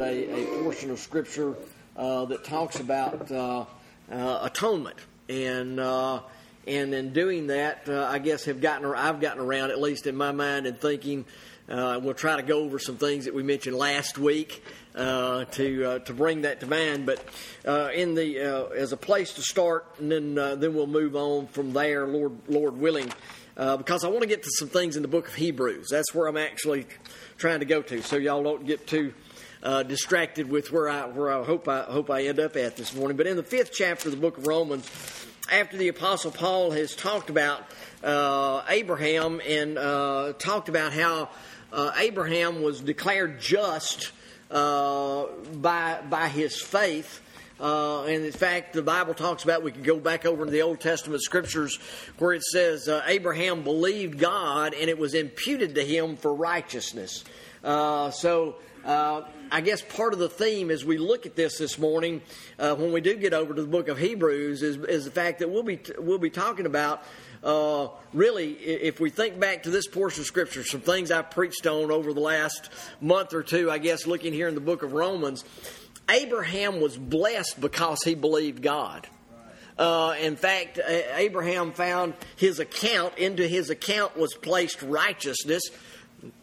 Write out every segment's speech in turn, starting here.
at a, a portion of Scripture uh, that talks about uh, uh, atonement, and and in doing that, I guess have gotten I've gotten around at least in my mind and thinking. We'll try to go over some things that we mentioned last week uh, to uh, to bring that to mind. But uh, in the as a place to start, and then then we'll move on from there, Lord Lord willing, because I want to get to some things in the book of Hebrews. That's where I'm actually trying to go to, so y'all don't get too. Distracted with where I where I hope I hope I end up at this morning, but in the fifth chapter of the book of Romans, after the Apostle Paul has talked about Abraham and talked about how uh, Abraham was declared just uh, by by his faith. Uh, and in fact, the Bible talks about, we can go back over to the Old Testament scriptures where it says, uh, Abraham believed God and it was imputed to him for righteousness. Uh, so, uh, I guess part of the theme as we look at this this morning, uh, when we do get over to the book of Hebrews, is, is the fact that we'll be, we'll be talking about uh, really, if we think back to this portion of Scripture, some things I've preached on over the last month or two, I guess, looking here in the book of Romans, Abraham was blessed because he believed God. Uh, in fact, Abraham found his account, into his account was placed righteousness.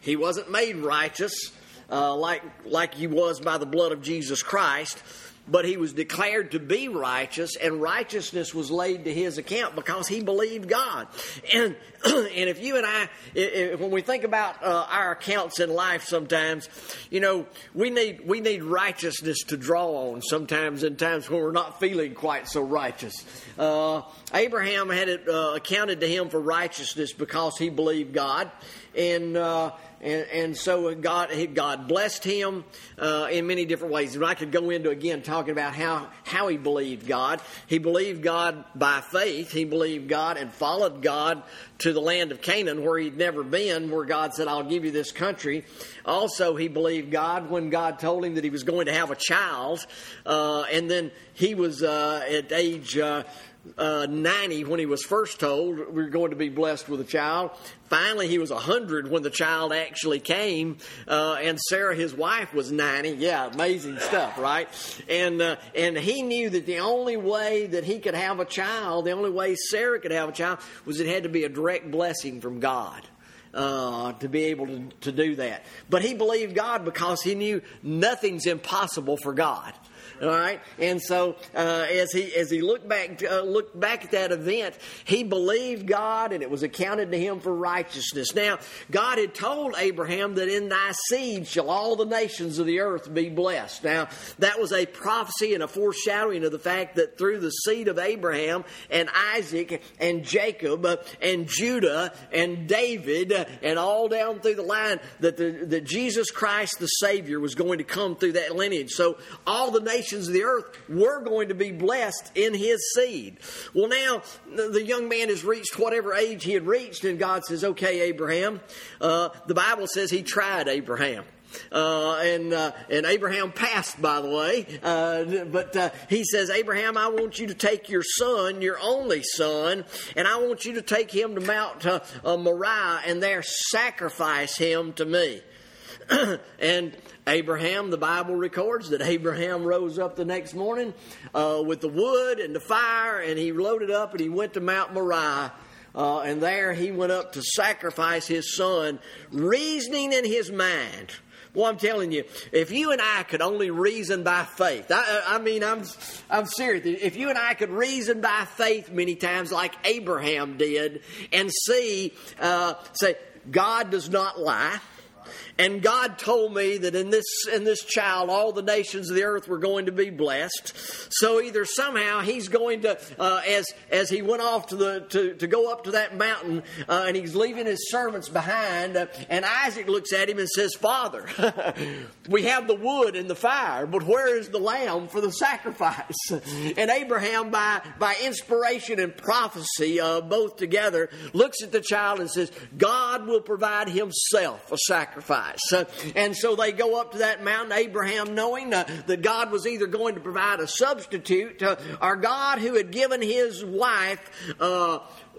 He wasn't made righteous uh, like, like he was by the blood of Jesus Christ but he was declared to be righteous, and righteousness was laid to his account because he believed God. And and if you and I, if, when we think about uh, our accounts in life, sometimes, you know, we need we need righteousness to draw on. Sometimes, in times when we're not feeling quite so righteous. Uh, Abraham had it uh, accounted to him for righteousness because he believed God, and uh, and, and so God, God blessed him uh, in many different ways. And I could go into again talking about how, how he believed God. He believed God by faith. He believed God and followed God to the land of Canaan where he'd never been, where God said, I'll give you this country. Also, he believed God when God told him that he was going to have a child. Uh, and then he was uh, at age uh, uh, 90 when he was first told we are going to be blessed with a child. Finally, he was 100 when the child actually came, uh, and Sarah, his wife, was 90. Yeah, amazing stuff, right? And uh, and he knew that the only way that he could have a child, the only way Sarah could have a child, was it had to be a direct blessing from God. Uh, to be able to, to do that. But he believed God because he knew nothing's impossible for God. All right, and so uh, as he as he looked back uh, looked back at that event, he believed God, and it was accounted to him for righteousness. Now, God had told Abraham that in thy seed shall all the nations of the earth be blessed. Now, that was a prophecy and a foreshadowing of the fact that through the seed of Abraham and Isaac and Jacob and Judah and David and all down through the line that the, that Jesus Christ the Savior was going to come through that lineage. So all the nations nations of the earth were going to be blessed in his seed. Well, now the young man has reached whatever age he had reached, and God says, Okay, Abraham. Uh, the Bible says he tried Abraham. Uh, and uh, and Abraham passed, by the way. Uh, but uh, he says, Abraham, I want you to take your son, your only son, and I want you to take him to Mount uh, uh, Moriah and there sacrifice him to me. and Abraham, the Bible records that Abraham rose up the next morning uh, with the wood and the fire, and he loaded up and he went to Mount Moriah. Uh, and there he went up to sacrifice his son, reasoning in his mind. Well, I'm telling you, if you and I could only reason by faith, I, I mean, I'm, I'm serious. If you and I could reason by faith many times, like Abraham did, and see, uh, say, God does not lie. And God told me that in this in this child, all the nations of the earth were going to be blessed. So either somehow He's going to, uh, as as He went off to the to, to go up to that mountain, uh, and He's leaving His servants behind, uh, and Isaac looks at him and says, "Father, we have the wood and the fire, but where is the lamb for the sacrifice?" And Abraham, by by inspiration and prophecy, uh, both together, looks at the child and says, "God will provide Himself a sacrifice." Sacrifice. Uh, and so they go up to that mountain, Abraham knowing uh, that God was either going to provide a substitute uh, or God who had given his wife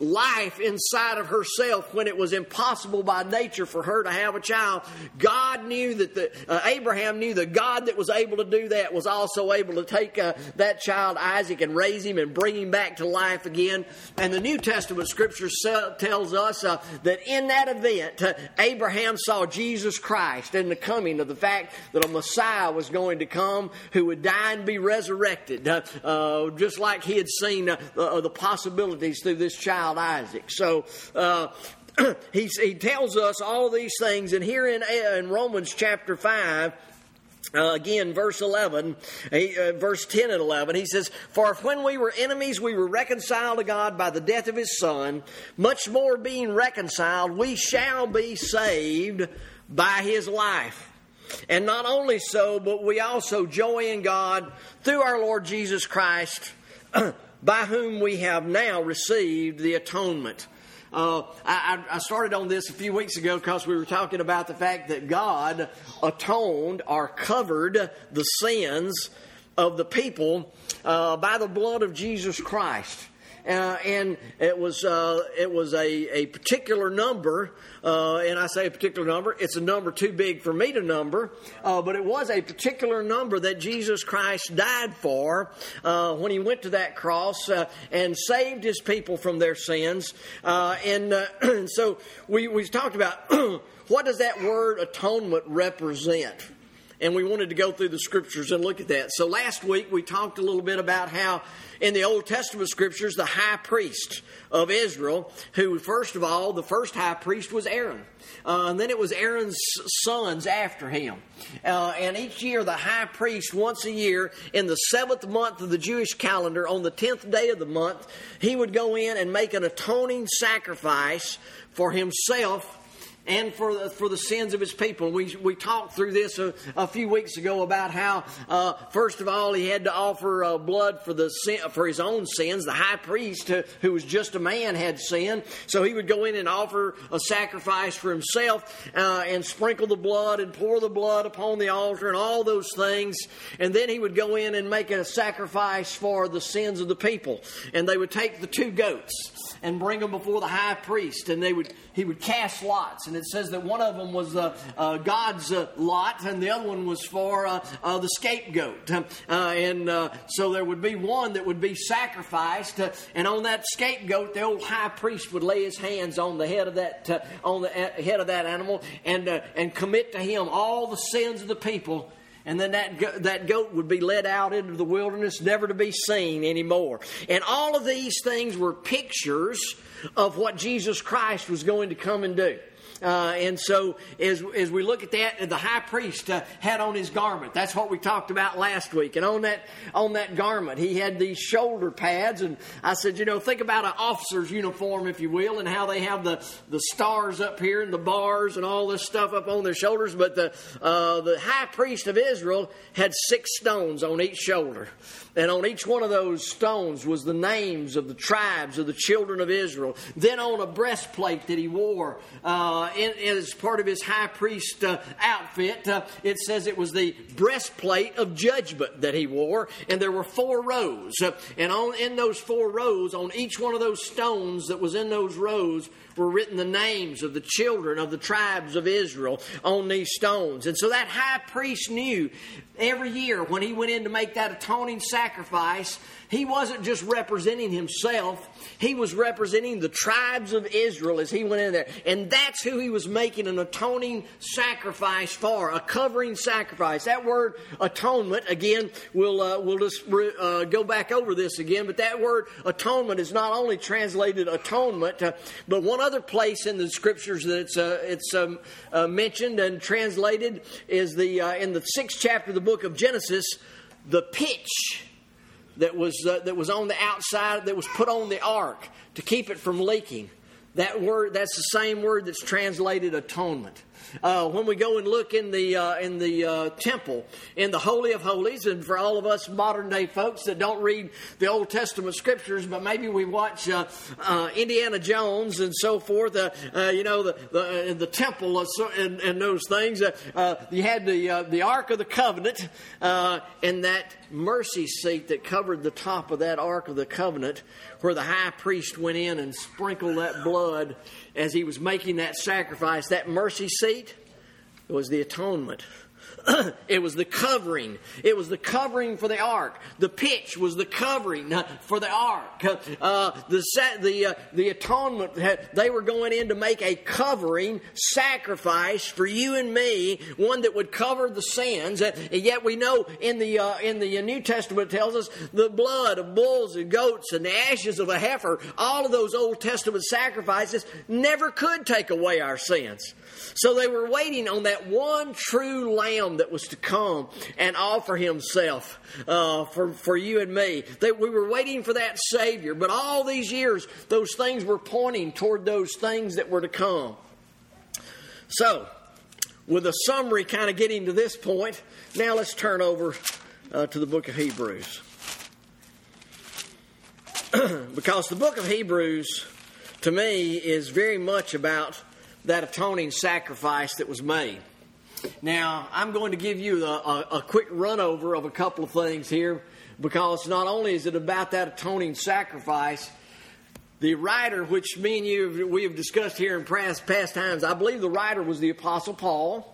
life inside of herself when it was impossible by nature for her to have a child. God knew that the, uh, Abraham knew the God that was able to do that was also able to take uh, that child Isaac and raise him and bring him back to life again. And the New Testament scripture tells us uh, that in that event, uh, Abraham saw Jesus Christ and the coming of the fact that a Messiah was going to come who would die and be resurrected, uh, uh, just like he had seen the possibilities through this child Isaac. So, he, he tells us all these things, and here in, in Romans chapter 5, uh, again, verse 11, uh, verse 10 and 11, he says, For when we were enemies we were reconciled to God by the death of his Son, much more being reconciled, we shall be saved by his life. And not only so, but we also joy in God through our Lord Jesus Christ, by whom we have now received the atonement. Uh, I, I, started on this a few weeks ago because we were talking about the fact that God atoned or covered the sins of the people uh, by the blood of Jesus Christ. Uh, and it was uh, it was a, a particular number, uh, and I say a particular number. It's a number too big for me to number, uh, but it was a particular number that Jesus Christ died for uh, when he went to that cross uh, and saved his people from their sins. and, so we we talked about what does that word atonement represent and we wanted to go through the scriptures and look at that. So last week we talked a little bit about how in the Old Testament scriptures, the high priest of Israel, who first of all, the first high priest was Aaron. Uh, and then it was Aaron's sons after him. Uh, and each year, the high priest, once a year, in the seventh month of the Jewish calendar, on the tenth day of the month, he would go in and make an atoning sacrifice for himself and for the, for the sins of his people. We, we talked through this a, a few weeks ago about how, uh, first of all, he had to offer uh, blood for, the sin, for his own sins. The high priest, who, who was just a man, had sinned. So he would go in and offer a sacrifice for himself uh, and sprinkle the blood and pour the blood upon the altar and all those things. And then he would go in and make a sacrifice for the sins of the people. And they would take the two goats and bring them before the high priest, and they would he would cast lots, and it says that one of them was uh, uh, God's uh, lot, and the other one was for uh, uh, the scapegoat, uh, and so there would be one that would be sacrificed, and on that scapegoat, the old high priest would lay his hands on the head of that on the head of that animal and and commit to him all the sins of the people and then that, that goat would be led out into the wilderness, never to be seen anymore. And all of these things were pictures of what Jesus Christ was going to come and do. Uh, and so, as, as we look at that, the high priest uh, had on his garment. That's what we talked about last week. And on that on that garment, he had these shoulder pads. And I said, you know, think about an officer's uniform, if you will, and how they have the, the stars up here and the bars and all this stuff up on their shoulders. But the uh, the high priest of Israel had six stones on each shoulder. And on each one of those stones was the names of the tribes of the children of Israel. Then on a breastplate that he wore uh, as part of his high priest uh, outfit, uh, it says it was the breastplate of judgment that he wore. And there were four rows. Uh, and on, in those four rows, on each one of those stones that was in those rows, were written the names of the children of the tribes of Israel on these stones. And so that high priest knew every year when he went in to make that atoning sacrifice, he wasn't just representing himself, he was representing the tribes of Israel as he went in there. And that's who he was making an atoning sacrifice for, a covering sacrifice. That word atonement, again, we'll, uh, we'll just uh, go back over this again, but that word atonement is not only translated atonement, uh, but one other place in the scriptures that it's, uh, it's um, uh, mentioned and translated is the, uh, in the sixth chapter of the book of Genesis, the pitch that was, uh, that was on the outside, that was put on the ark to keep it from leaking. That word, that's the same word that's translated atonement. Uh, when we go and look in the uh, in the uh, temple in the Holy of Holies, and for all of us modern day folks that don't read the Old Testament scriptures, but maybe we watch uh, uh, Indiana Jones and so forth. you know the the, the temple and, and, those things. you had the the Ark of the Covenant and that mercy seat that covered the top of that Ark of the Covenant, where the high priest went in and sprinkled that blood as he was making that sacrifice. That mercy seat was the atonement. it was the covering. It was the covering for the ark. The pitch was the covering for the ark. Uh, the the uh, the atonement. They were going in to make a covering sacrifice for you and me, one that would cover the sins. And yet we know in the uh, in the New Testament tells us the blood of bulls and goats and the ashes of a heifer. All of those Old Testament sacrifices never could take away our sins. So they were waiting on that one true lamb that was to come and offer himself uh, for, for you and me. That we were waiting for that Savior, but all these years, those things were pointing toward those things that were to come. So, with a summary kind of getting to this point, now let's turn over uh, to the book of Hebrews. because the book of Hebrews, to me, is very much about that atoning sacrifice that was made. Now, I'm going to give you a, a, a, quick run over of a couple of things here because not only is it about that atoning sacrifice, the writer, which me and you we have discussed here in past, past times, I believe the writer was the Apostle Paul.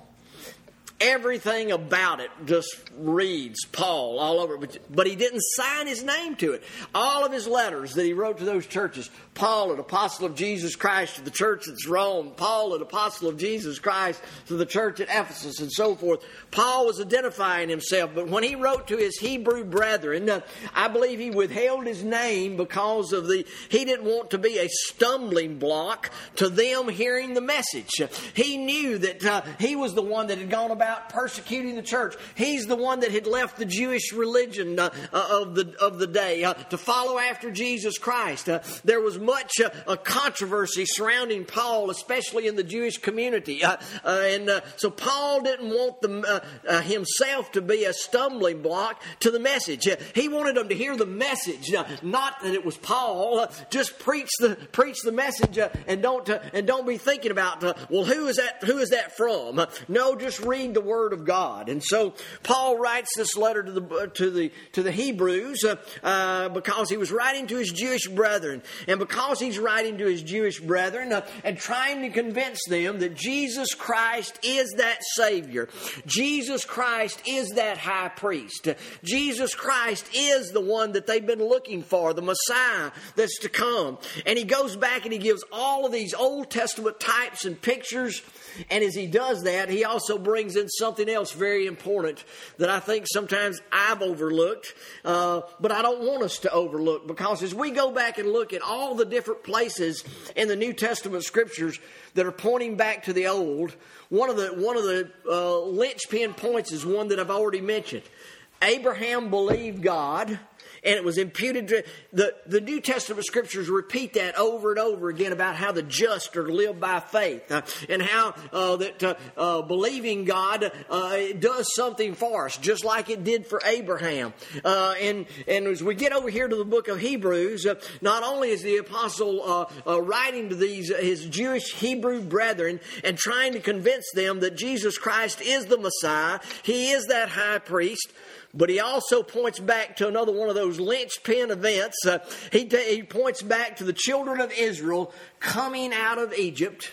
Everything about it just reads Paul all over it, but he didn't sign his name to it. All of his letters that he wrote to those churches, Paul, an apostle of Jesus Christ to the church that's Rome, Paul, an apostle of Jesus Christ to the church at Ephesus, and so forth. Paul was identifying himself, but when he wrote to his Hebrew brethren, uh, I believe he withheld his name because of the, he didn't want to be a stumbling block to them hearing the message. He knew that uh, he was the one that had gone about about persecuting the church. He's the one that had left the Jewish religion uh, uh, of the of the day uh, to follow after Jesus Christ. Uh, there was much uh, a controversy surrounding Paul, especially in the Jewish community, uh, uh and uh, so Paul didn't want the, uh, himself to be a stumbling block to the message. he wanted them to hear the message, not that it was Paul. just preach the preach the message, and don't and don't be thinking about well, who is that? Who is that from? no, just read the Word of God. And so Paul writes this letter to the to the to the Hebrews uh, uh, because he was writing to his Jewish brethren, and because he's writing to his Jewish brethren uh, and trying to convince them that Jesus Christ is that Savior, Jesus Christ is that High Priest, Jesus Christ is the one that they've been looking for, the Messiah that's to come. And he goes back and he gives all of these Old Testament types and pictures and as he does that, he also brings in something else very important that I think sometimes I've overlooked, uh, but I don't want us to overlook because as we go back and look at all the different places in the New Testament scriptures that are pointing back to the Old, one of the one of the uh, linchpin points is one that I've already mentioned. Abraham believed God and it was imputed to the, the New Testament scriptures repeat that over and over again about how the just are to live by faith uh, and how uh, that uh, uh believing God uh, does something for us, just like it did for Abraham. Uh, and and as we get over here to the book of Hebrews, not only is the apostle writing to these his Jewish Hebrew brethren and trying to convince them that Jesus Christ is the Messiah, He is that high priest. But he also points back to another one of those linchpin events. Uh, he, he points back to the children of Israel coming out of Egypt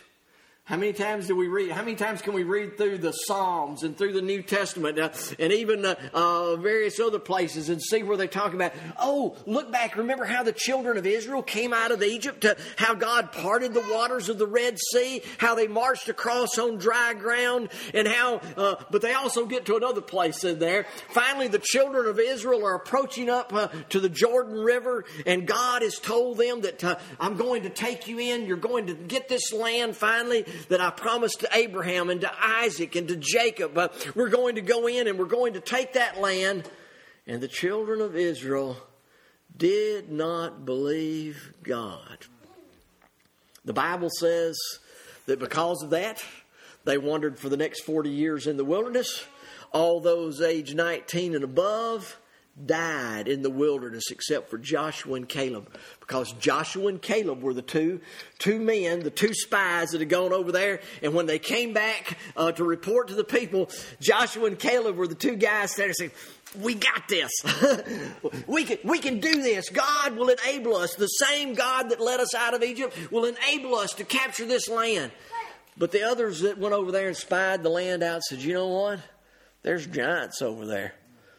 how many times do we read? How many times can we read through the Psalms and through the New Testament uh, and even uh, uh, various other places and see where they talk about, oh, look back, remember how the children of Israel came out of Egypt, uh, how God parted the waters of the Red Sea, how they marched across on dry ground, and how, uh, but they also get to another place in there. Finally, the children of Israel are approaching up uh, to the Jordan River, and God has told them that I'm going to take you in, you're going to get this land finally that I promised to Abraham and to Isaac and to Jacob. Uh, we're going to go in and we're going to take that land. And the children of Israel did not believe God. The Bible says that because of that, They wandered for the next 40 years in the wilderness. All those age 19 and above died in the wilderness except for Joshua and Caleb because Joshua and Caleb were the two two men, the two spies that had gone over there. And when they came back uh, to report to the people, Joshua and Caleb were the two guys there saying, "We got this. we can we can do this. God will enable us. The same God that led us out of Egypt will enable us to capture this land." But the others that went over there and spied the land out said, "You know what? There's giants over there."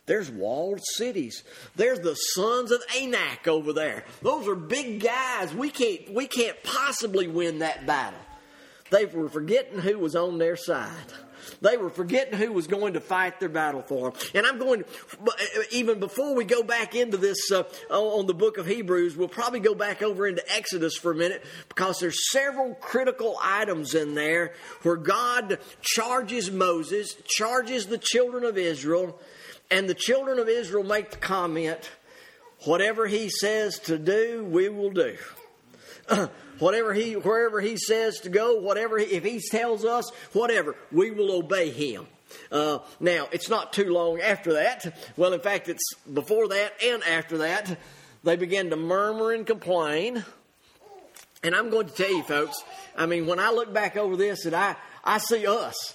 There's walled cities. There's the sons of Anak over there. Those are big guys. We can't, we can't possibly win that battle. They were forgetting who was on their side. They were forgetting who was going to fight their battle for them. And I'm going, to even before we go back into this uh, on the book of Hebrews, we'll probably go back over into Exodus for a minute because there's several critical items in there where God charges Moses, charges the children of Israel and the children of Israel make the comment, whatever he says to do, we will do. whatever he, wherever he says to go, whatever, he, if he tells us, whatever, we will obey him. Uh, now, it's not too long after that. Well, in fact, it's before that and after that. They begin to murmur and complain. And I'm going to tell you, folks, I mean, when I look back over this, and I, I see us.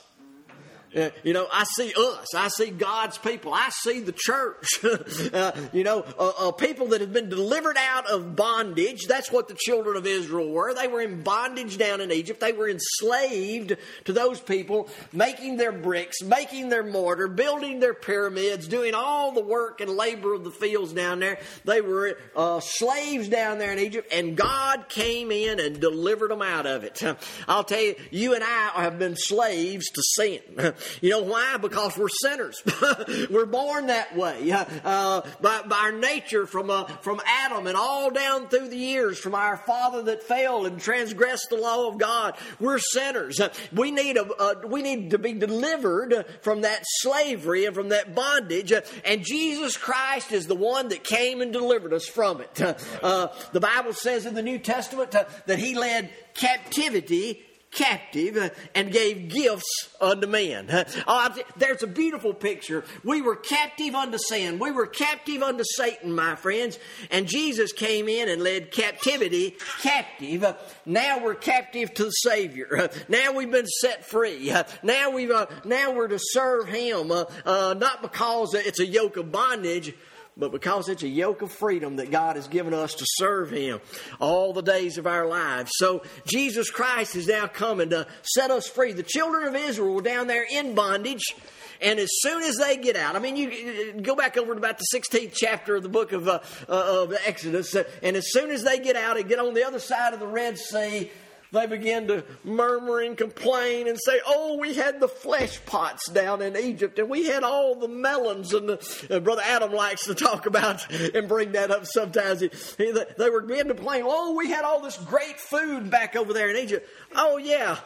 Uh, you know, I see us. I see God's people. I see the church. uh, you know, uh, uh, people that have been delivered out of bondage. That's what the children of Israel were. They were in bondage down in Egypt. They were enslaved to those people, making their bricks, making their mortar, building their pyramids, doing all the work and labor of the fields down there. They were uh, slaves down there in Egypt, and God came in and delivered them out of it. I'll tell you, you and I have been slaves to sin. You know why? Because we're sinners. we're born that way uh, by, by, our nature from uh, from Adam and all down through the years from our father that fell and transgressed the law of God. We're sinners. Uh, we need a, uh, we need to be delivered from that slavery and from that bondage. Uh, and Jesus Christ is the one that came and delivered us from it. Uh, the Bible says in the New Testament that He led captivity captive uh, and gave gifts unto men. Oh, there's a beautiful picture. We were captive unto sin. We were captive unto Satan, my friends. And Jesus came in and led captivity captive. Uh, now we're captive to the Savior. Now we've been set free. Now we've now we're to serve Him, uh, not because it's a yoke of bondage but because it's a yoke of freedom that God has given us to serve Him all the days of our lives. So Jesus Christ is now coming to set us free. The children of Israel were down there in bondage. And as soon as they get out, I mean, you go back over to about the 16th chapter of the book of, uh, uh, of Exodus, and as soon as they get out and get on the other side of the Red Sea, they begin to murmur and complain and say, Oh, we had the flesh pots down in Egypt and we had all the melons. And the, uh, Brother Adam likes to talk about and bring that up sometimes. He, he, they were beginning to complain, Oh, we had all this great food back over there in Egypt. Oh, yeah,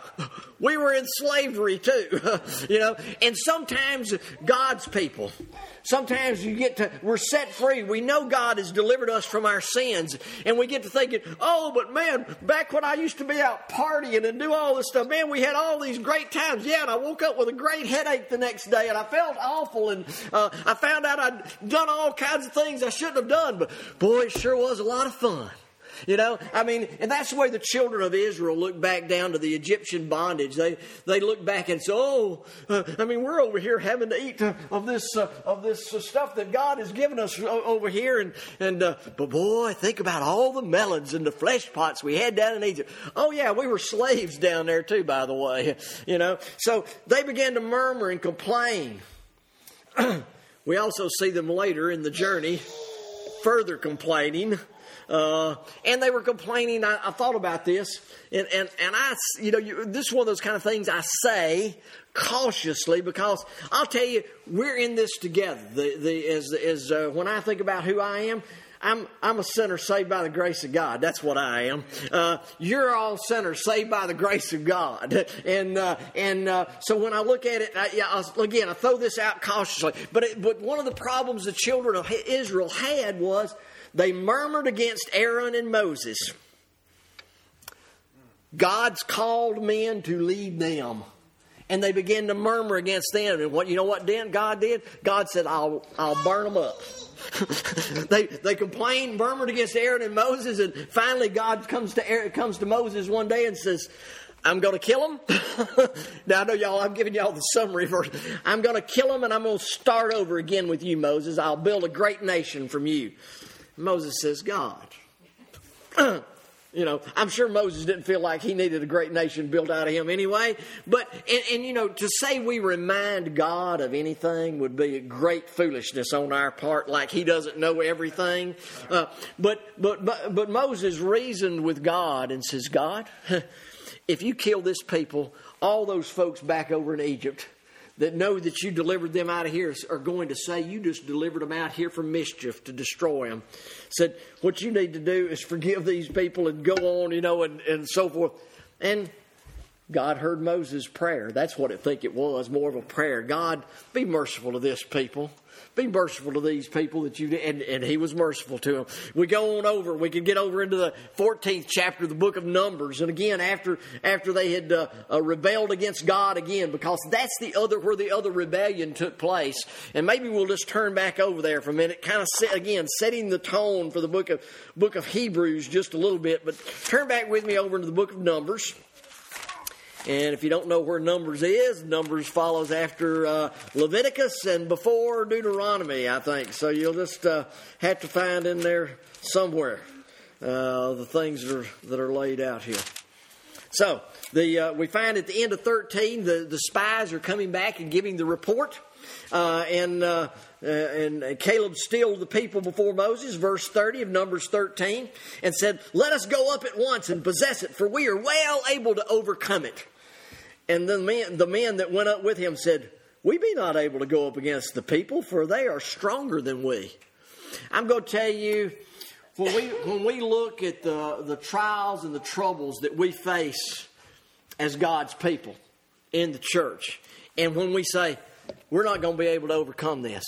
we were in slavery too. you know, and sometimes God's people, Sometimes you get to, we're set free. We know God has delivered us from our sins. And we get to thinking, oh, but man, back when I used to be out partying and do all this stuff, man, we had all these great times. Yeah, and I woke up with a great headache the next day and I felt awful. And uh, I found out I'd done all kinds of things I shouldn't have done. But boy, it sure was a lot of fun. You know, I mean, and that's the way the children of Israel look back down to the Egyptian bondage. They they look back and say, "Oh, uh, I mean, we're over here having to eat uh, of this uh, of this uh, stuff that God has given us over here." And and uh, but boy, think about all the melons and the flesh pots we had down in Egypt. Oh yeah, we were slaves down there too, by the way. You know, so they began to murmur and complain. we also see them later in the journey, further complaining. Uh, and they were complaining. I, I, thought about this, and, and, and I, you know, you, this is one of those kind of things I say cautiously because I'll tell you, we're in this together. The, the, as, as uh, when I think about who I am, I'm, I'm a sinner saved by the grace of God. That's what I am. Uh, you're all sinners saved by the grace of God. And, uh, and uh, so when I look at it, I, yeah, I, again, I throw this out cautiously. But, it, but one of the problems the children of Israel had was they murmured against Aaron and Moses. God's called men to lead them. and they began to murmur against them. And what you know what then God did? God said, "I'll I'll burn them up." they they complained, murmured against Aaron and Moses, and finally God comes to Aaron, comes to Moses one day and says, I'm going to kill him. now, I know y'all, I'm giving y'all the summary verse. I'm going to kill him and I'm going to start over again with you, Moses. I'll build a great nation from you. Moses says, God. you know, I'm sure Moses didn't feel like he needed a great nation built out of him anyway. But, and, and you know, to say we remind God of anything would be a great foolishness on our part, like he doesn't know everything. Uh, but, but, but, but Moses reasoned with God and says, God, if you kill this people, all those folks back over in Egypt that know that you delivered them out of here are going to say you just delivered them out here for mischief to destroy them. Said, what you need to do is forgive these people and go on, you know, and, and so forth. And God heard Moses' prayer. That's what I think it was, more of a prayer. God, be merciful to this people. Be merciful to these people that you and, and he was merciful to them. We go on over. We can get over into the 14th chapter of the book of Numbers, and again after after they had uh, uh, rebelled against God again, because that's the other where the other rebellion took place. And maybe we'll just turn back over there for a minute, kind of set, again setting the tone for the book of book of Hebrews just a little bit. But turn back with me over into the book of Numbers. And if you don't know where Numbers is, Numbers follows after uh, Leviticus and before Deuteronomy, I think. So you'll just uh, have to find in there somewhere uh, the things that are, that are laid out here. So the uh, we find at the end of 13, the, the spies are coming back and giving the report. Uh, and uh, uh, and Caleb stilled the people before Moses, verse 30 of Numbers 13, and said, Let us go up at once and possess it, for we are well able to overcome it. And the men, the men that went up with him said, We be not able to go up against the people, for they are stronger than we. I'm going to tell you, when we, when we look at the, the trials and the troubles that we face as God's people in the church, and when we say, We're not going to be able to overcome this,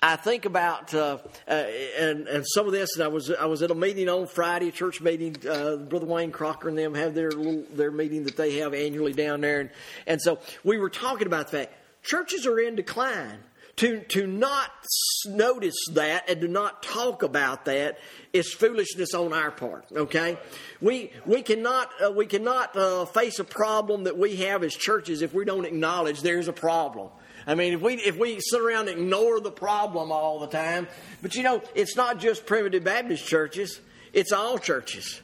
I think about uh, uh, and and some of this. And I was I was at a meeting on Friday, a church meeting. Uh, Brother Wayne Crocker and them have their little their meeting that they have annually down there, and and so we were talking about the fact churches are in decline. To to not notice that and to not talk about that is foolishness on our part. Okay, we we cannot uh, we cannot uh, face a problem that we have as churches if we don't acknowledge there's a problem. I mean, if we if we sit around and ignore the problem all the time, but you know, it's not just primitive Baptist churches; it's all churches.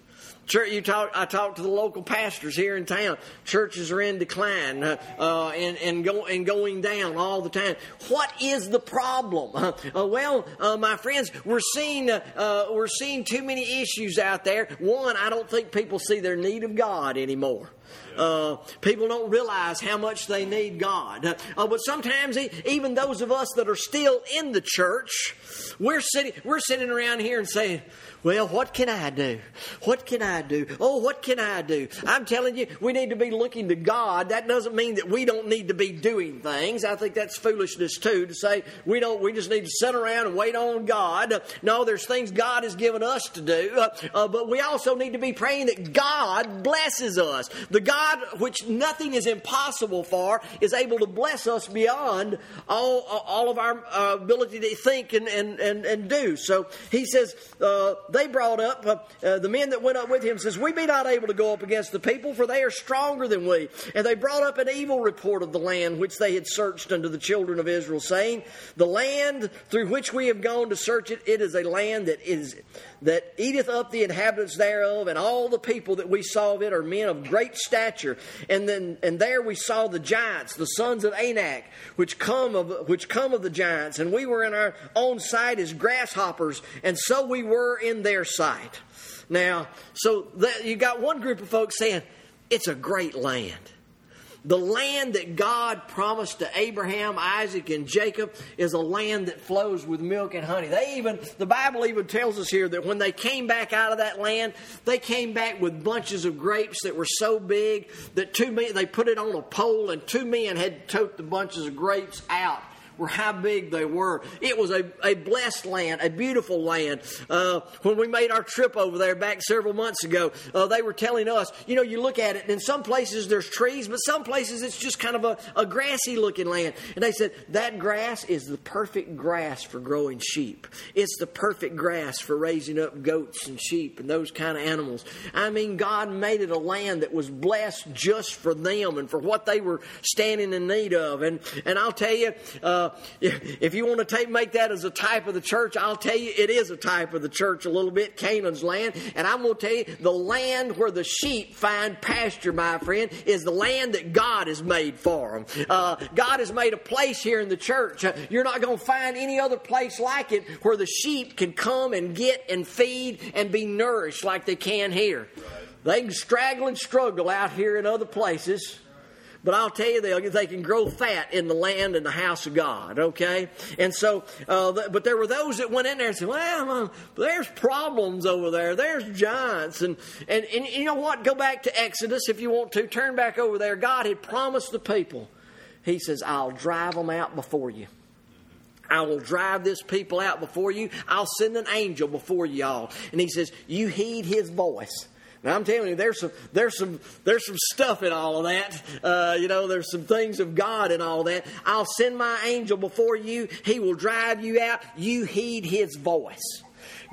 Church, you talk. I talked to the local pastors here in town. Churches are in decline uh, uh, and and, go, and going down all the time. What is the problem? Uh, well, uh, my friends, we're seeing uh, we're seeing too many issues out there. One, I don't think people see their need of God anymore. Uh, people don't realize how much they need God. Uh, but sometimes, even those of us that are still in the church, we're sitting, we're sitting around here and saying, well, what can I do? What can I do? Oh, what can I do? I'm telling you, we need to be looking to God. That doesn't mean that we don't need to be doing things. I think that's foolishness too to say we don't. We just need to sit around and wait on God. No, there's things God has given us to do, uh, uh, but we also need to be praying that God blesses us. The God which nothing is impossible for is able to bless us beyond all all of our uh, ability to think and and and, and do. So He says uh, they brought up, uh, uh, the men that went up with him says, We be not able to go up against the people, for they are stronger than we. And they brought up an evil report of the land which they had searched unto the children of Israel, saying, The land through which we have gone to search it, it is a land that is that eateth up the inhabitants thereof, and all the people that we saw of it are men of great stature. And then and there we saw the giants, the sons of Anak, which come of which come of the giants, and we were in our own sight as grasshoppers, and so we were in their sight. Now, so that, you got one group of folks saying it's a great land. The land that God promised to Abraham, Isaac, and Jacob is a land that flows with milk and honey. They even, the Bible even tells us here that when they came back out of that land, they came back with bunches of grapes that were so big that two men, they put it on a pole and two men had to tote the bunches of grapes out were how big they were. It was a, a blessed land, a beautiful land. Uh, when we made our trip over there back several months ago, uh, they were telling us, you know, you look at it, and in some places there's trees, but some places it's just kind of a, a grassy looking land. And they said, that grass is the perfect grass for growing sheep. It's the perfect grass for raising up goats and sheep and those kind of animals. I mean, God made it a land that was blessed just for them and for what they were standing in need of. And, and I'll tell you, uh, if you want to take, make that as a type of the church, I'll tell you it is a type of the church a little bit, Canaan's land. And I'm going to tell you, the land where the sheep find pasture, my friend, is the land that God has made for them. Uh, God has made a place here in the church. Uh, you're not going to find any other place like it where the sheep can come and get and feed and be nourished like they can here. They can straggle and struggle out here in other places. But I'll tell you, they, they can grow fat in the land and the house of God, okay? And so, uh, but there were those that went in there and said, well, uh, there's problems over there. There's giants. And, and, and you know what? Go back to Exodus if you want to. Turn back over there. God had promised the people, He says, I'll drive them out before you. I will drive this people out before you. I'll send an angel before y'all. And he says, You heed his voice. Now I'm telling you, there's some there's some there's some stuff in all of that. Uh, you know, there's some things of God in all that. I'll send my angel before you. He will drive you out. You heed His voice.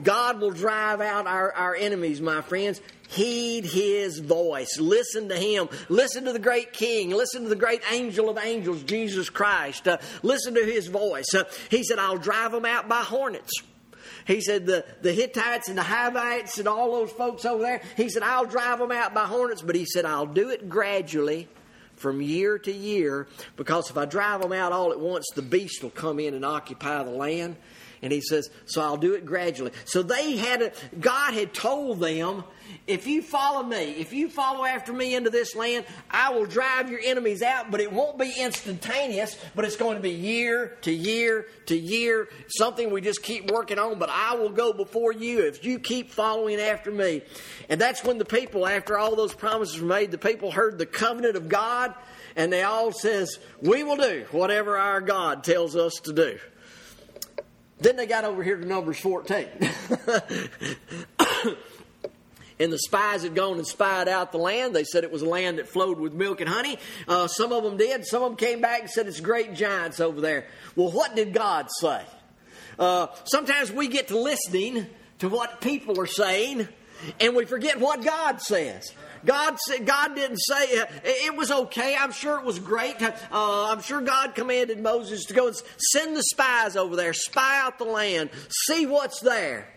God will drive out our, our enemies, my friends. Heed his voice. Listen to him. Listen to the great king. Listen to the great angel of angels, Jesus Christ. Uh, listen to his voice. Uh, he said, I'll drive them out by hornets. He said, the, the Hittites and the Hivites and all those folks over there, he said, I'll drive them out by hornets, but he said, I'll do it gradually from year to year because if I drive them out all at once, the beast will come in and occupy the land. And he says, so I'll do it gradually. So they had a, God had told them if you follow me, if you follow after me into this land, I will drive your enemies out, but it won't be instantaneous, but it's going to be year to year to year, something we just keep working on, but I will go before you if you keep following after me. And that's when the people, after all those promises were made, the people heard the covenant of God, and they all says, we will do whatever our God tells us to do. Then they got over here to Numbers 14. and the spies had gone and spied out the land. They said it was a land that flowed with milk and honey. Uh, some of them did. Some of them came back and said it's great giants over there. Well, what did God say? Uh, sometimes we get to listening to what people are saying, and we forget what God says. God God didn't say uh, it was okay. I'm sure it was great. Uh, I'm sure God commanded Moses to go and send the spies over there, spy out the land, see what's there.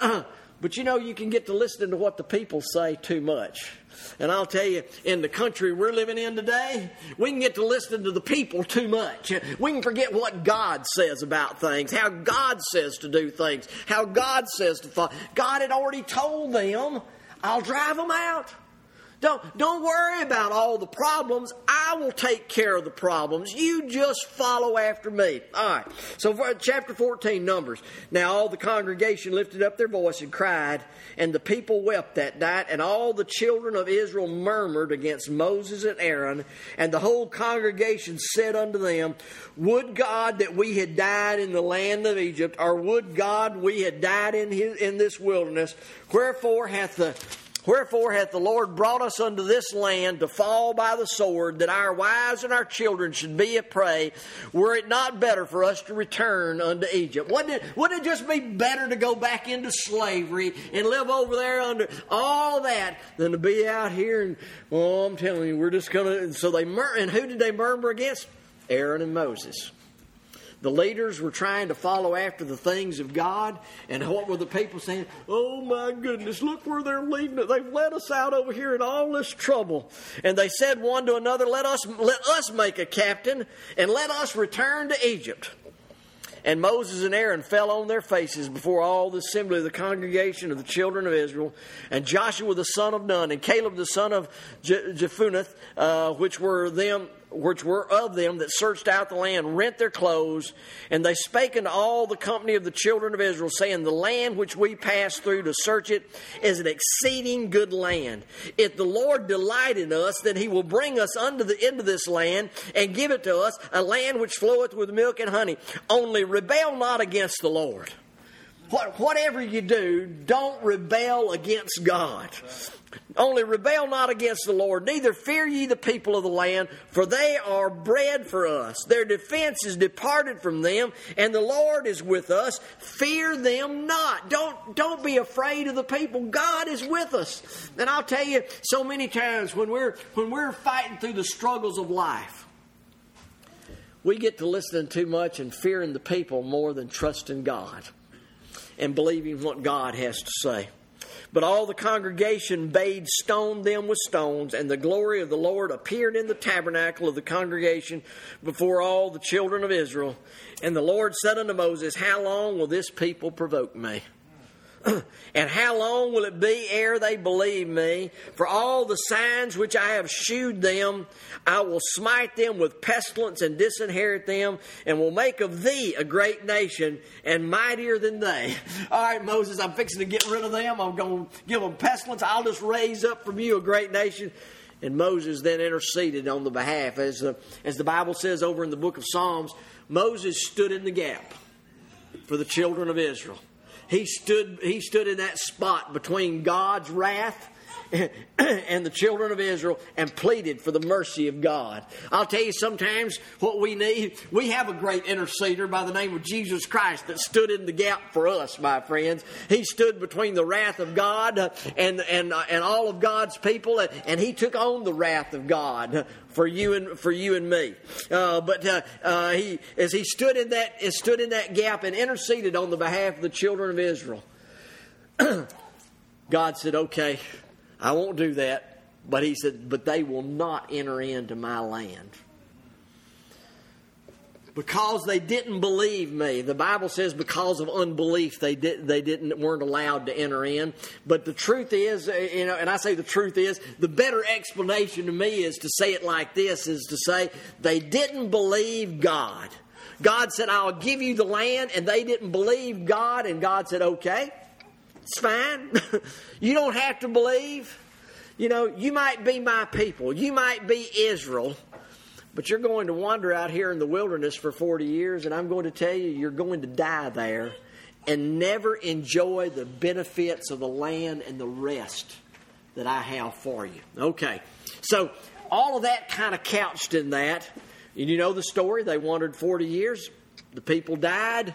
Uh, but you know, you can get to listening to what the people say too much. And I'll tell you, in the country we're living in today, we can get to listening to the people too much. We can forget what God says about things, how God says to do things, how God says to follow. God had already told them, I'll drive them out. Don't, don't worry about all the problems. I will take care of the problems. You just follow after me. All right. So, for, chapter 14, Numbers. Now, all the congregation lifted up their voice and cried, and the people wept that night, and all the children of Israel murmured against Moses and Aaron, and the whole congregation said unto them, Would God that we had died in the land of Egypt, or would God we had died in, his, in this wilderness? Wherefore hath the Wherefore hath the Lord brought us unto this land to fall by the sword, that our wives and our children should be a prey? Were it not better for us to return unto Egypt? Wouldn't it, wouldn't it just be better to go back into slavery and live over there under all that than to be out here and, well, I'm telling you, we're just going to. So they, mur- and who did they murmur against? Aaron and Moses. The leaders were trying to follow after the things of God. And what were the people saying? Oh my goodness, look where they're leading it. They've led us out over here in all this trouble. And they said one to another, let us, let us make a captain and let us return to Egypt. And Moses and Aaron fell on their faces before all the assembly of the congregation of the children of Israel. And Joshua the son of Nun, and Caleb the son of Jephunneh, uh, which were them which were of them that searched out the land rent their clothes, and they spake unto all the company of the children of Israel, saying, The land which we passed through to search it is an exceeding good land. If the Lord delight in us, then he will bring us unto the into this land and give it to us, a land which floweth with milk and honey. Only rebel not against the Lord. What, whatever you do, don't rebel against God. Only rebel not against the Lord, neither fear ye the people of the land, for they are bread for us. Their defense is departed from them, and the Lord is with us. Fear them not. Don't, don't be afraid of the people. God is with us. And I'll tell you, so many times when we're, when we're fighting through the struggles of life, we get to listening too much and fearing the people more than trusting God and believing what God has to say. But all the congregation bade stone them with stones, and the glory of the Lord appeared in the tabernacle of the congregation before all the children of Israel. And the Lord said unto Moses, How long will this people provoke me? and how long will it be ere they believe me? For all the signs which I have shewed them, I will smite them with pestilence and disinherit them, and will make of thee a great nation and mightier than they. All right, Moses, I'm fixing to get rid of them. I'm going to give them pestilence. I'll just raise up from you a great nation. And Moses then interceded on the behalf. As the, as the Bible says over in the book of Psalms, Moses stood in the gap for the children of Israel. He stood, he stood in that spot between God's wrath and the children of Israel and pleaded for the mercy of God. I'll tell you sometimes what we need. We have a great interceder by the name of Jesus Christ that stood in the gap for us, my friends. He stood between the wrath of God and and and all of God's people, and he took on the wrath of God for you and for you and me. Uh, but uh, uh, he as he stood in that stood in that gap and interceded on the behalf of the children of Israel. God said, "Okay." I won't do that. But he said, But they will not enter into my land. Because they didn't believe me. The Bible says because of unbelief they did they didn't weren't allowed to enter in. But the truth is, uh, you know, and I say the truth is, the better explanation to me is to say it like this is to say they didn't believe God. God said, I'll give you the land, and they didn't believe God, and God said, Okay, it's fine. you don't have to believe. You know, you might be my people, you might be Israel, but you're going to wander out here in the wilderness for 40 years, and I'm going to tell you, you're going to die there and never enjoy the benefits of the land and the rest that I have for you. Okay, so all of that kind of couched in that. And you know the story. They wandered 40 years. The people died.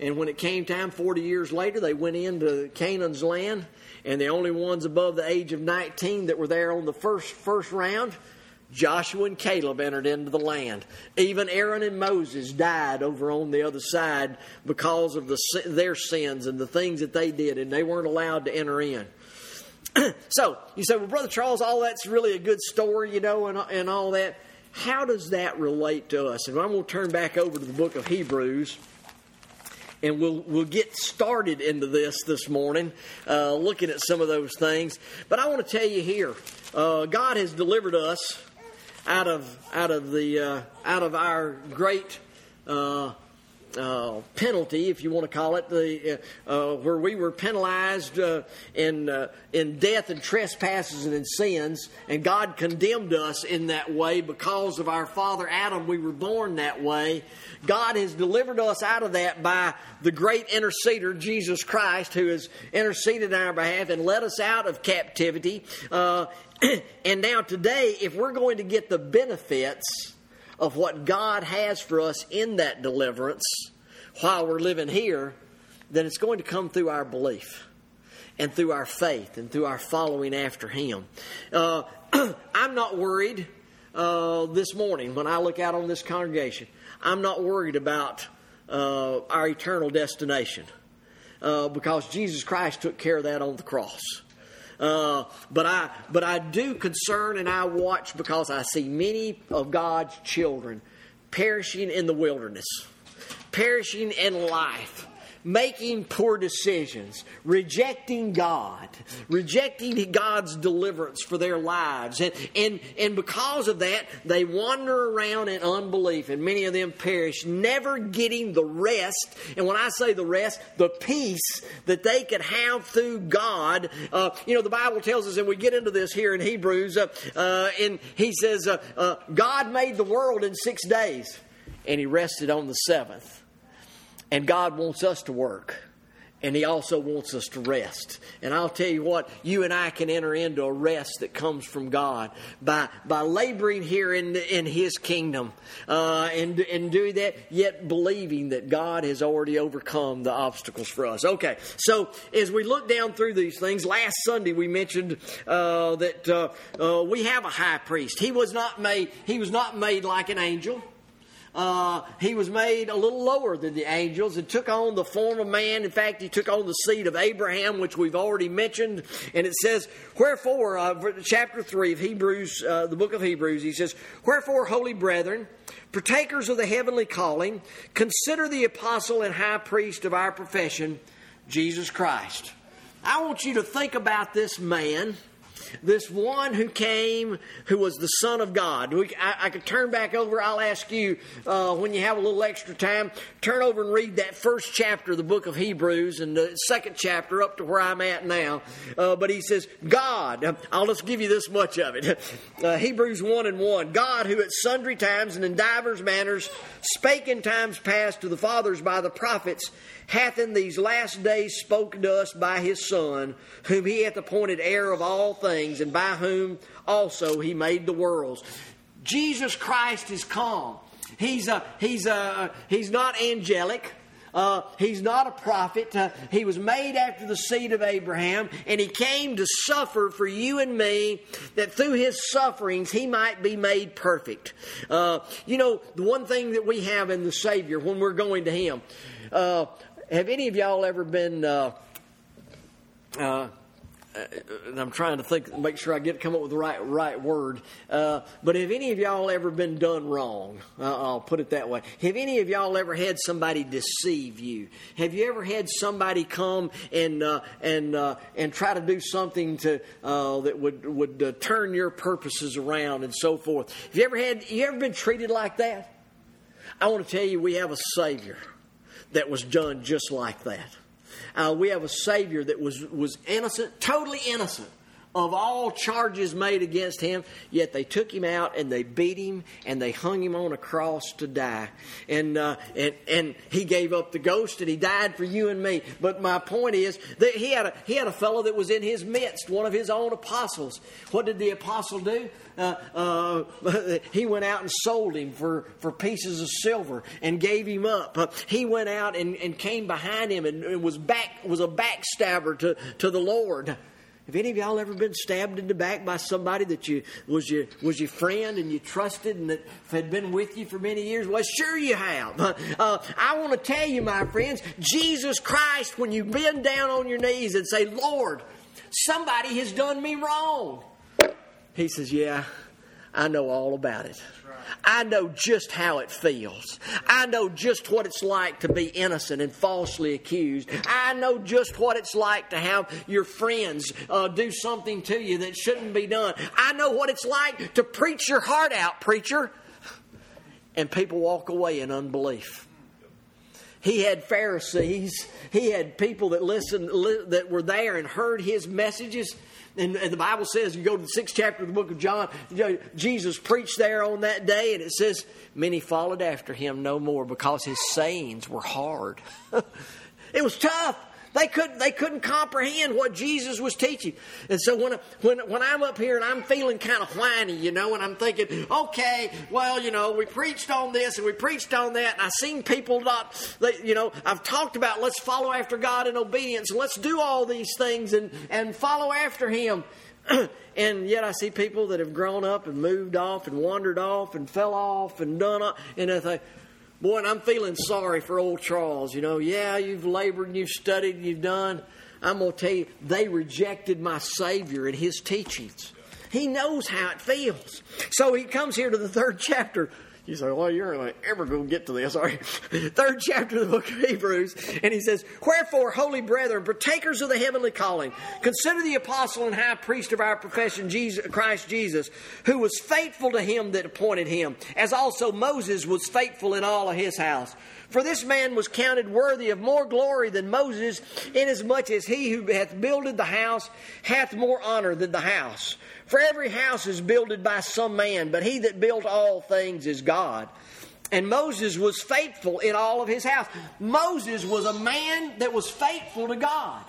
And when it came time, 40 years later, they went into Canaan's land, and the only ones above the age of 19 that were there on the first, first round, Joshua and Caleb entered into the land. Even Aaron and Moses died over on the other side because of the, their sins and the things that they did, and they weren't allowed to enter in. so you say, well, Brother Charles, all that's really a good story, you know, and, and all that. How does that relate to us? And I'm going to turn back over to the book of Hebrews and we'll we'll get started into this this morning, uh, looking at some of those things. But I want to tell you here, uh, God has delivered us out of out of the uh, out of our great. Uh, uh, penalty, if you want to call it, the uh, where we were penalized in in death and trespasses and in sins, and God condemned us in that way because of our father Adam. We were born that way, God has delivered us out of that by the great interceder, Jesus Christ, who has interceded on our behalf and led us out of captivity. Uh, and now, today, if we're going to get the benefits of what God has for us in that deliverance while we're living here, then it's going to come through our belief and through our faith and through our following after Him. Uh, I'm not worried uh, this morning when I look out on this congregation. I'm not worried about uh, our eternal destination uh, because Jesus Christ took care of that on the cross. Uh, but I, but I do concern and I watch because I see many of God's children perishing in the wilderness, perishing in life, making poor decisions, rejecting God, rejecting God's deliverance for their lives. And, and, and because of that, they wander around in unbelief, and many of them perish, never getting the rest. And when I say the rest, the peace that they could have through God. Uh, you know, the Bible tells us, and we get into this here in Hebrews, uh, uh, and he says, uh, uh, God made the world in six days, and he rested on the seventh. And God wants us to work. And He also wants us to rest. And I'll tell you what, you and I can enter into a rest that comes from God by, by laboring here in, in His kingdom uh, and, and doing that, yet believing that God has already overcome the obstacles for us. Okay, so as we look down through these things, last Sunday we mentioned uh, that uh, uh we have a high priest. He was not made, he was not made like an angel uh, he was made a little lower than the angels and took on the form of man. In fact, he took on the seed of Abraham, which we've already mentioned. And it says, Wherefore, uh, chapter 3 of Hebrews, uh, the book of Hebrews, he says, Wherefore, holy brethren, partakers of the heavenly calling, consider the apostle and high priest of our profession, Jesus Christ. I want you to think about this man this one who came, who was the Son of God. We, I, I, could turn back over. I'll ask you uh, when you have a little extra time, turn over and read that first chapter of the book of Hebrews and the second chapter up to where I'm at now. Uh, but he says, God, I'll just give you this much of it. Uh, Hebrews 1 and 1. God, who at sundry times and in divers manners spake in times past to the fathers by the prophets, hath in these last days spoken to us by his Son, whom he hath appointed heir of all things, and by whom also he made the worlds. Jesus Christ is come. He's, a, he's, a, he's not angelic. Uh, he's not a prophet. Uh, he was made after the seed of Abraham, and he came to suffer for you and me, that through his sufferings he might be made perfect. Uh, you know, the one thing that we have in the Savior when we're going to him, uh, have any of y'all ever been? Uh, uh, and I'm trying to think, make sure I get come up with the right right word. Uh, but have any of y'all ever been done wrong? Uh, I'll put it that way. Have any of y'all ever had somebody deceive you? Have you ever had somebody come and uh, and uh, and try to do something to uh, that would would uh, turn your purposes around and so forth? Have you ever had? You ever been treated like that? I want to tell you, we have a Savior that was done just like that. Uh, we have a Savior that was, was innocent, totally innocent of all charges made against him, yet they took him out and they beat him and they hung him on a cross to die. And, uh, and, and he gave up the ghost and he died for you and me. But my point is that he had, a, he had a fellow that was in his midst, one of his own apostles. What did the apostle do? Uh, uh, he went out and sold him for, for pieces of silver and gave him up. Uh, he went out and, and came behind him and, and was back was a backstabber to, to the Lord. Have any of y'all ever been stabbed in the back by somebody that you was your was your friend and you trusted and that had been with you for many years? Well, sure you have. Uh, I want to tell you, my friends, Jesus Christ, when you bend down on your knees and say, "Lord, somebody has done me wrong," He says, "Yeah, I know all about it." I know just how it feels. I know just what it's like to be innocent and falsely accused. I know just what it's like to have your friends uh, do something to you that shouldn't be done. I know what it's like to preach your heart out, preacher, and people walk away in unbelief. He had Pharisees. He had people that listened, that were there and heard his messages and, and, the Bible says, you go to the sixth chapter of the book of John, you know, Jesus preached there on that day, and it says, many followed after him no more because his sayings were hard. it was tough. They couldn't, they couldn't comprehend what Jesus was teaching. And so when, when, when I'm up here and I'm feeling kind of whiny, you know, and I'm thinking, okay, well, you know, we preached on this and we preached on that, and I've seen people not, they, you know, I've talked about let's follow after God in obedience, let's do all these things and, and follow after Him. and yet I see people that have grown up and moved off and wandered off and fell off and done, up, and I think, Boy, and I'm feeling sorry for old Charles. You know, yeah, you've labored and you've studied and you've done. I'm going to tell you, they rejected my Savior and His teachings. He knows how it feels. So he comes here to the third chapter. You say, well, you're not ever going to get to this, are you? Third chapter of the book of Hebrews, and he says, Wherefore, holy brethren, partakers of the heavenly calling, consider the apostle and high priest of our profession, Jesus, Christ Jesus, who was faithful to him that appointed him, as also Moses was faithful in all of his house. For this man was counted worthy of more glory than Moses, inasmuch as he who hath builded the house hath more honor than the house. For every house is builded by some man, but he that built all things is God. And Moses was faithful in all of his house. Moses was a man that was faithful to God.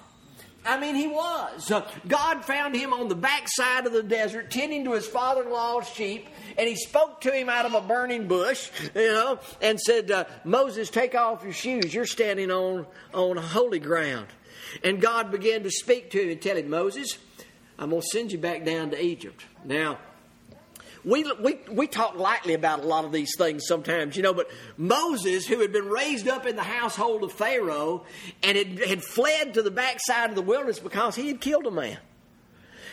I mean, he was. Uh, God found him on the backside of the desert, tending to his father in law's sheep, and he spoke to him out of a burning bush, you know, and said, uh, Moses, take off your shoes. You're standing on, on holy ground. And God began to speak to him and tell him, Moses, I'm going to send you back down to Egypt. Now, we, we, we talk lightly about a lot of these things sometimes, you know, but Moses, who had been raised up in the household of Pharaoh and had, had fled to the backside of the wilderness because he had killed a man.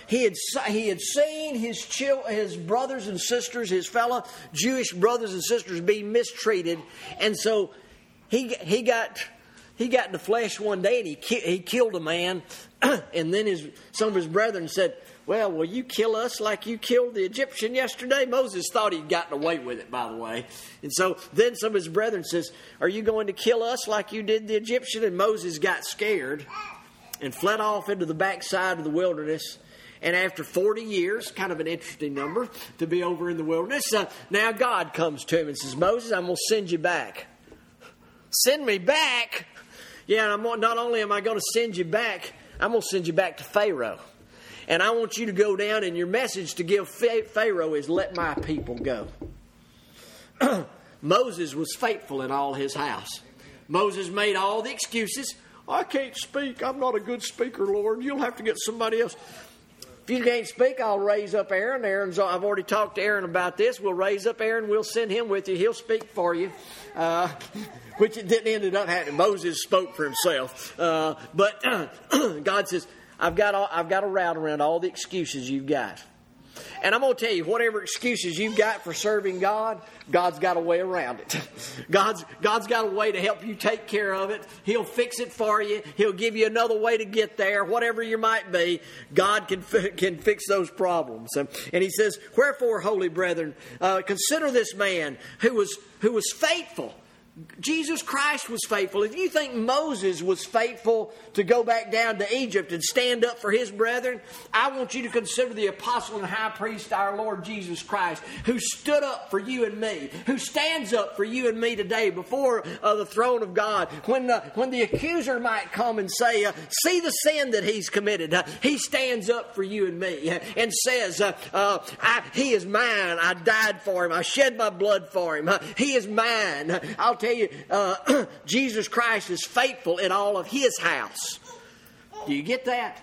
He had, he had seen his, chil- his brothers and sisters, his fellow Jewish brothers and sisters, be mistreated. And so he, he, got, he got in the flesh one day and he, ki- he killed a man and then his, some of his brethren said, Well, will you kill us like you killed the Egyptian yesterday? Moses thought he'd gotten away with it, by the way. And so then some of his brethren says, Are you going to kill us like you did the Egyptian? And Moses got scared and fled off into the backside of the wilderness. And after 40 years, kind of an interesting number to be over in the wilderness, uh, now God comes to him and says, Moses, I'm going to send you back. Send me back? Yeah, I'm, not only am I going to send you back, I'm going to send you back to Pharaoh. And I want you to go down, and your message to give Pharaoh is, Let my people go. Moses was faithful in all his house. Moses made all the excuses. I can't speak. I'm not a good speaker, Lord. You'll have to get somebody else. If you can't speak, I'll raise up Aaron. Aaron's. I've already talked to Aaron about this. We'll raise up Aaron. We'll send him with you. He'll speak for you. Uh, which it didn't end up happening. Moses spoke for himself. Uh, but God says, I've got, all, I've got a route around all the excuses you've got. And I'm going to tell you, whatever excuses you've got for serving God, God's got a way around it. God's, God's got a way to help you take care of it. He'll fix it for you. He'll give you another way to get there. Whatever you might be, God can, can fix those problems. And, and he says, Wherefore, holy brethren, uh, consider this man who was, who was faithful Jesus Christ was faithful. If you think Moses was faithful to go back down to Egypt and stand up for his brethren, I want you to consider the apostle and high priest, our Lord Jesus Christ, who stood up for you and me, who stands up for you and me today before uh, the throne of God. When, uh, when the accuser might come and say, uh, See the sin that he's committed, uh, he stands up for you and me uh, and says, uh, I, He is mine. I died for him. I shed my blood for him. he is mine. I'll tell you, uh, Jesus Christ is faithful in all of his house. Do you get that?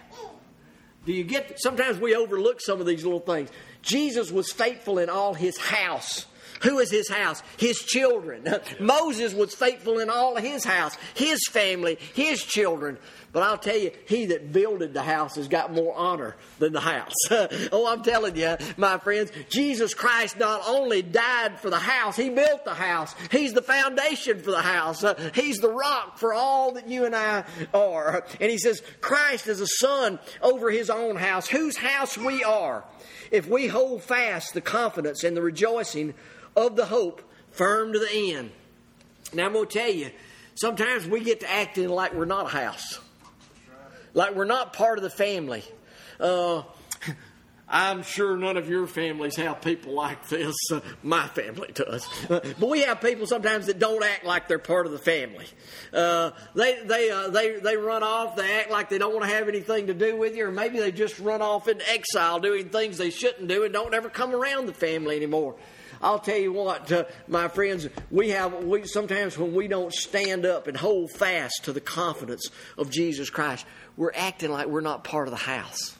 Do you get sometimes we overlook some of these little things. Jesus was faithful in all his house. Who is his house? His children. Moses was faithful in all his house, his family, his children. But I'll tell you, he that builded the house has got more honor than the house. oh, I'm telling you, my friends, Jesus Christ not only died for the house, he built the house. He's the foundation for the house. Uh, he's the rock for all that you and I are. And he says, Christ is a son over his own house, whose house we are. If we hold fast the confidence and the rejoicing of the hope firm to the end. Now, I'm going to tell you, sometimes we get to acting like we're not a house like we're not part of the family. Uh, I'm sure none of your families have people like this. Uh, my family does. Uh, but we have people sometimes that don't act like they're part of the family. Uh, they, they, uh, they, they run off, they act like they don't want to have anything to do with you, or maybe they just run off into exile doing things they shouldn't do and don't ever come around the family anymore. I'll tell you what, uh, my friends, we have we sometimes when we don't stand up and hold fast to the confidence of Jesus Christ, we're acting like we're not part of the house.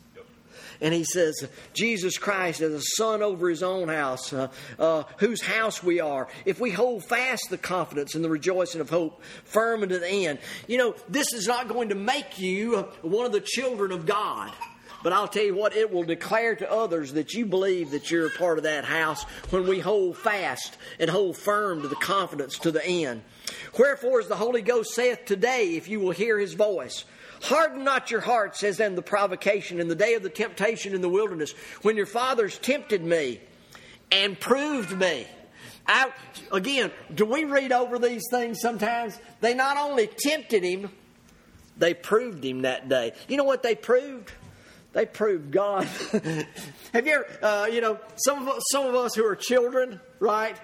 And he says, Jesus Christ is a son over his own house, uh, uh, whose house we are. If we hold fast the confidence and the rejoicing of hope firm unto the end, you know, this is not going to make you one of the children of God. But I'll tell you what, it will declare to others that you believe that you're a part of that house when we hold fast and hold firm to the confidence to the end. Wherefore, as the Holy Ghost saith today, if you will hear his voice, Harden not your hearts as in the provocation in the day of the temptation in the wilderness, when your fathers tempted me and proved me. I, again, do we read over these things sometimes? They not only tempted him, they proved him that day. You know what they proved? They proved God. Have you ever, uh, you know, some of, us, some of us who are children, right?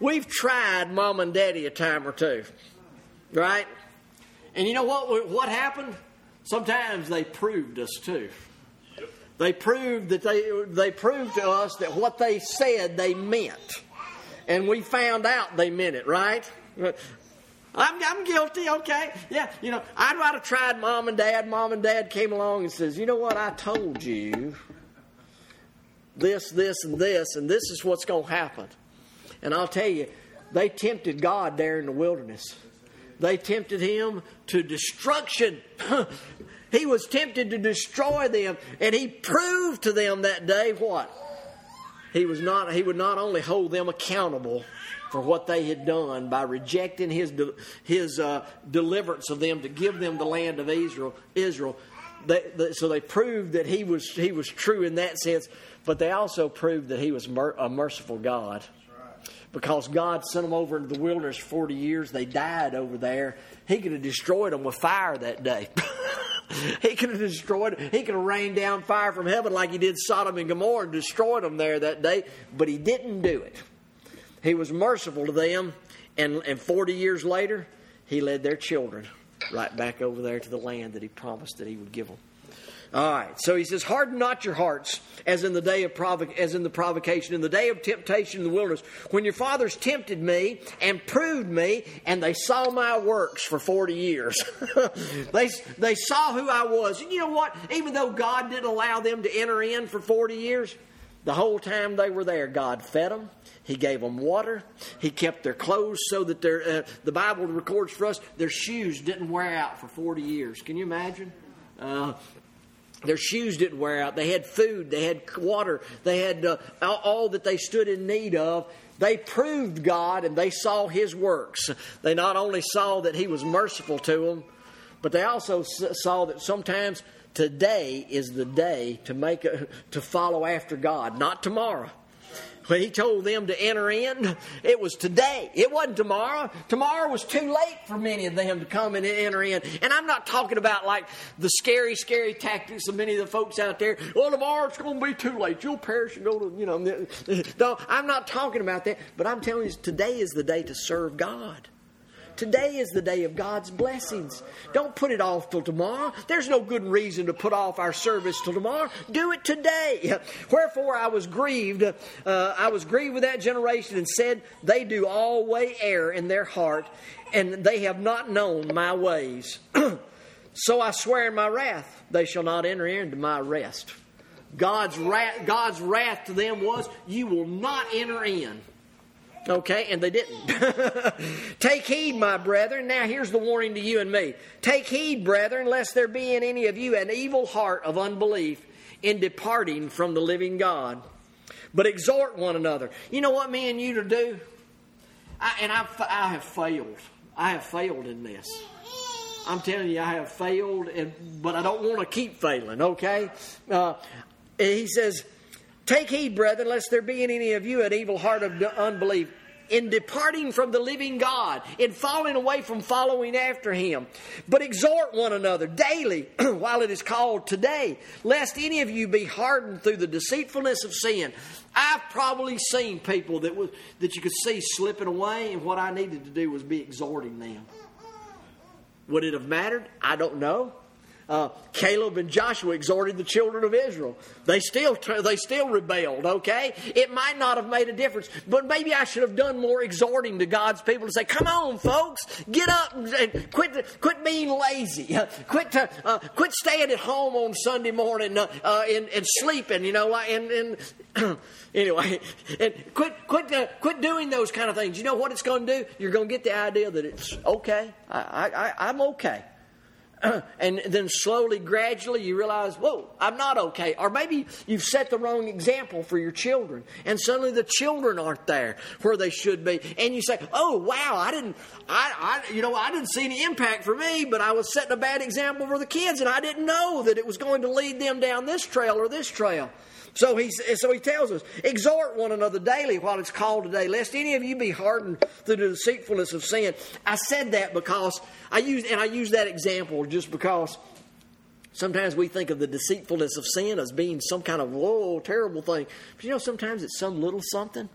We've tried mom and daddy a time or two, right? And you know what? What happened? Sometimes they proved us too. They proved that they they proved to us that what they said they meant, and we found out they meant it. Right? I'm, I'm guilty, okay? Yeah, you know, I'd rather tried mom and dad. Mom and dad came along and says, you know what, I told you this, this, and this, and this is what's going to happen. And I'll tell you, they tempted God there in the wilderness. They tempted him to destruction. he was tempted to destroy them, and he proved to them that day what? He was not he would not only hold them accountable for what they had done by rejecting his his uh, deliverance of them to give them the land of Israel Israel they, they, so they proved that he was he was true in that sense but they also proved that he was mer- a merciful God because God sent them over into the wilderness 40 years. They died over there. He could have destroyed them with fire that day. he could have destroyed, he could have rained down fire from heaven like he did Sodom and Gomorrah and destroyed them there that day, but he didn't do it. He was merciful to them, and, and 40 years later, he led their children right back over there to the land that he promised that he would give them. All right. So he says, "Harden not your hearts, as in the day of provo- as in the provocation, in the day of temptation in the wilderness, when your fathers tempted me and proved me, and they saw my works for forty years. they they saw who I was. And you know what? Even though God didn't allow them to enter in for forty years, the whole time they were there, God fed them. He gave them water. He kept their clothes so that their uh, the Bible records for us their shoes didn't wear out for forty years. Can you imagine? Uh, their shoes didn't wear out. They had food. They had water. They had uh, all that they stood in need of. They proved God and they saw His works. They not only saw that He was merciful to them, but they also saw that sometimes today is the day to make a, to follow after God, not tomorrow. He told them to enter in, it was today. It wasn't tomorrow. Tomorrow was too late for many of them to come and enter in. And I'm not talking about like the scary, scary tactics of many of the folks out there. Well, tomorrow it's going to be too late. You'll perish and go to, you know. No, I'm not talking about that. But I'm telling you, today is the day to serve God. Today is the day of God's blessings. Don't put it off till tomorrow. There's no good reason to put off our service till tomorrow. Do it today. Wherefore I was grieved. Uh, I was grieved with that generation and said, They do always err in their heart, and they have not known my ways. so I swear in my wrath, they shall not enter into my rest. God's wrath, God's wrath to them was, You will not enter in. Okay, and they didn't. Take heed, my brethren. Now, here's the warning to you and me. Take heed, brethren, lest there be in any of you an evil heart of unbelief in departing from the living God. But exhort one another. You know what me and you to do? I, and I've, I have failed. I have failed in this. I'm telling you, I have failed, and, but I don't want to keep failing, okay? Uh, he says, Take heed, brethren, lest there be in any of you an evil heart of unbelief in departing from the living God, in falling away from following after Him. But exhort one another daily while it is called today, lest any of you be hardened through the deceitfulness of sin. I've probably seen people that was that you could see slipping away, and what I needed to do was be exhorting them. Would it have mattered? I don't know uh, Caleb and Joshua exhorted the children of Israel. They still they still rebelled. Okay, it might not have made a difference, but maybe I should have done more exhorting to God's people to say, "Come on, folks, get up and quit quit being lazy, quit to, uh, quit staying at home on Sunday morning uh, uh, and, and sleeping." You know, and, and anyway, and quit quit uh, quit doing those kind of things. You know what it's going to do? You're going to get the idea that it's okay. I, I, I'm okay. and then slowly, gradually, you realize, whoa, I'm not okay. Or maybe you've set the wrong example for your children, and suddenly the children aren't there where they should be. And you say, oh, wow, I didn't, I, I, you know, I didn't see any impact for me, but I was setting a bad example for the kids, and I didn't know that it was going to lead them down this trail or this trail. So he, so he tells us, exhort one another daily while it's called today, lest any of you be hardened through the deceitfulness of sin. I said that because I use, and I use that example just because sometimes we think of the deceitfulness of sin as being some kind of, whoa, terrible thing. But you know, sometimes it's some little something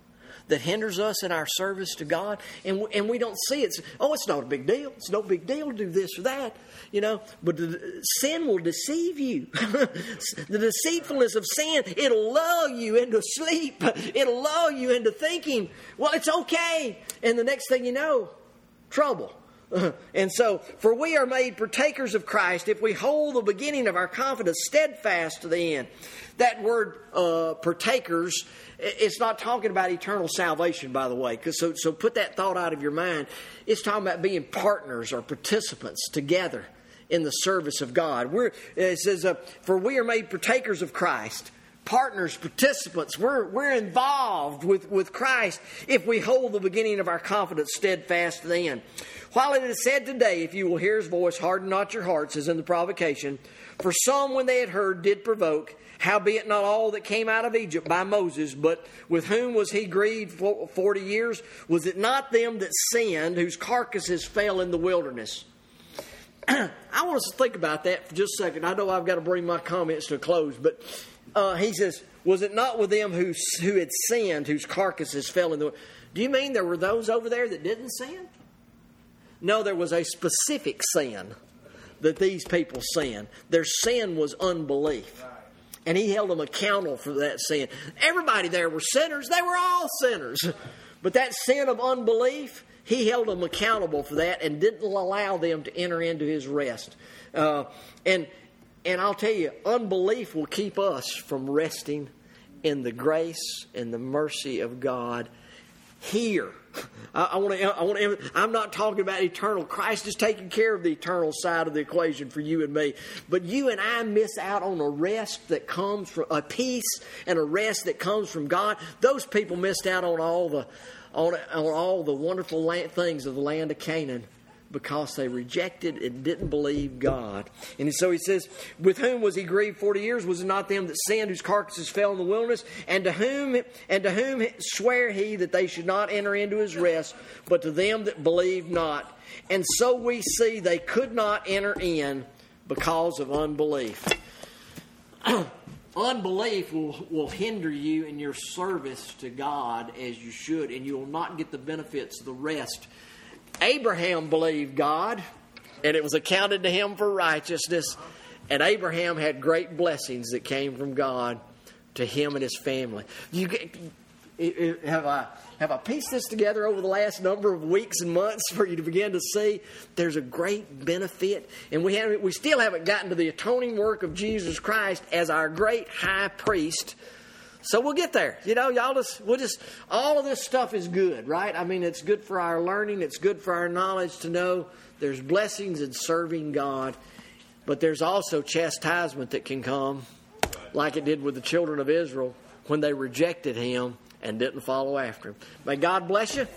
that hinders us in our service to God, and and we don't see it. Oh, it's not a big deal. It's no big deal to do this or that, you know. But the, sin will deceive you. the deceitfulness of sin it'll lull you into sleep. It'll lull you into thinking, well, it's okay, and the next thing you know, trouble. and so, for we are made partakers of Christ if we hold the beginning of our confidence steadfast to the end. That word uh, partakers, it's not talking about eternal salvation, by the way. So, so put that thought out of your mind. It's talking about being partners or participants together in the service of God. We're, it says, uh, For we are made partakers of Christ partners, participants. We're, we're involved with, with Christ if we hold the beginning of our confidence steadfast then. While it is said today, if you will hear his voice, harden not your hearts, as in the provocation. For some, when they had heard, did provoke. Howbeit not all that came out of Egypt by Moses, but with whom was he grieved forty years? Was it not them that sinned, whose carcasses fell in the wilderness? I want us to think about that for just a second. I know I've got to bring my comments to a close, but uh, he says, Was it not with them who, who had sinned, whose carcasses fell in the. Do you mean there were those over there that didn't sin? No, there was a specific sin that these people sinned. Their sin was unbelief. And he held them accountable for that sin. Everybody there were sinners, they were all sinners. But that sin of unbelief, he held them accountable for that and didn't allow them to enter into his rest. Uh, and and I'll tell you, unbelief will keep us from resting in the grace and the mercy of God here. I, want to. I want to. I'm not talking about eternal. Christ is taking care of the eternal side of the equation for you and me. But you and I miss out on a rest that comes from a peace and a rest that comes from God. Those people missed out on all the on, on all the wonderful land, things of the land of Canaan because they rejected and didn't believe God. And so he says, With whom was he grieved forty years? Was it not them that sinned, whose carcasses fell in the wilderness? And to whom and to whom swear he that they should not enter into his rest, but to them that believed not? And so we see they could not enter in because of unbelief. unbelief will, will hinder you in your service to God as you should, and you will not get the benefits of the rest Abraham believed God, and it was accounted to him for righteousness. And Abraham had great blessings that came from God to him and his family. You have I have I pieced this together over the last number of weeks and months for you to begin to see there's a great benefit, and we haven't we still haven't gotten to the atoning work of Jesus Christ as our great high priest so we'll get there. You know, y'all just, we'll just, all of this stuff is good, right? I mean, it's good for our learning, it's good for our knowledge to know there's blessings in serving God, but there's also chastisement that can come, like it did with the children of Israel when they rejected Him and didn't follow after Him. May God bless you.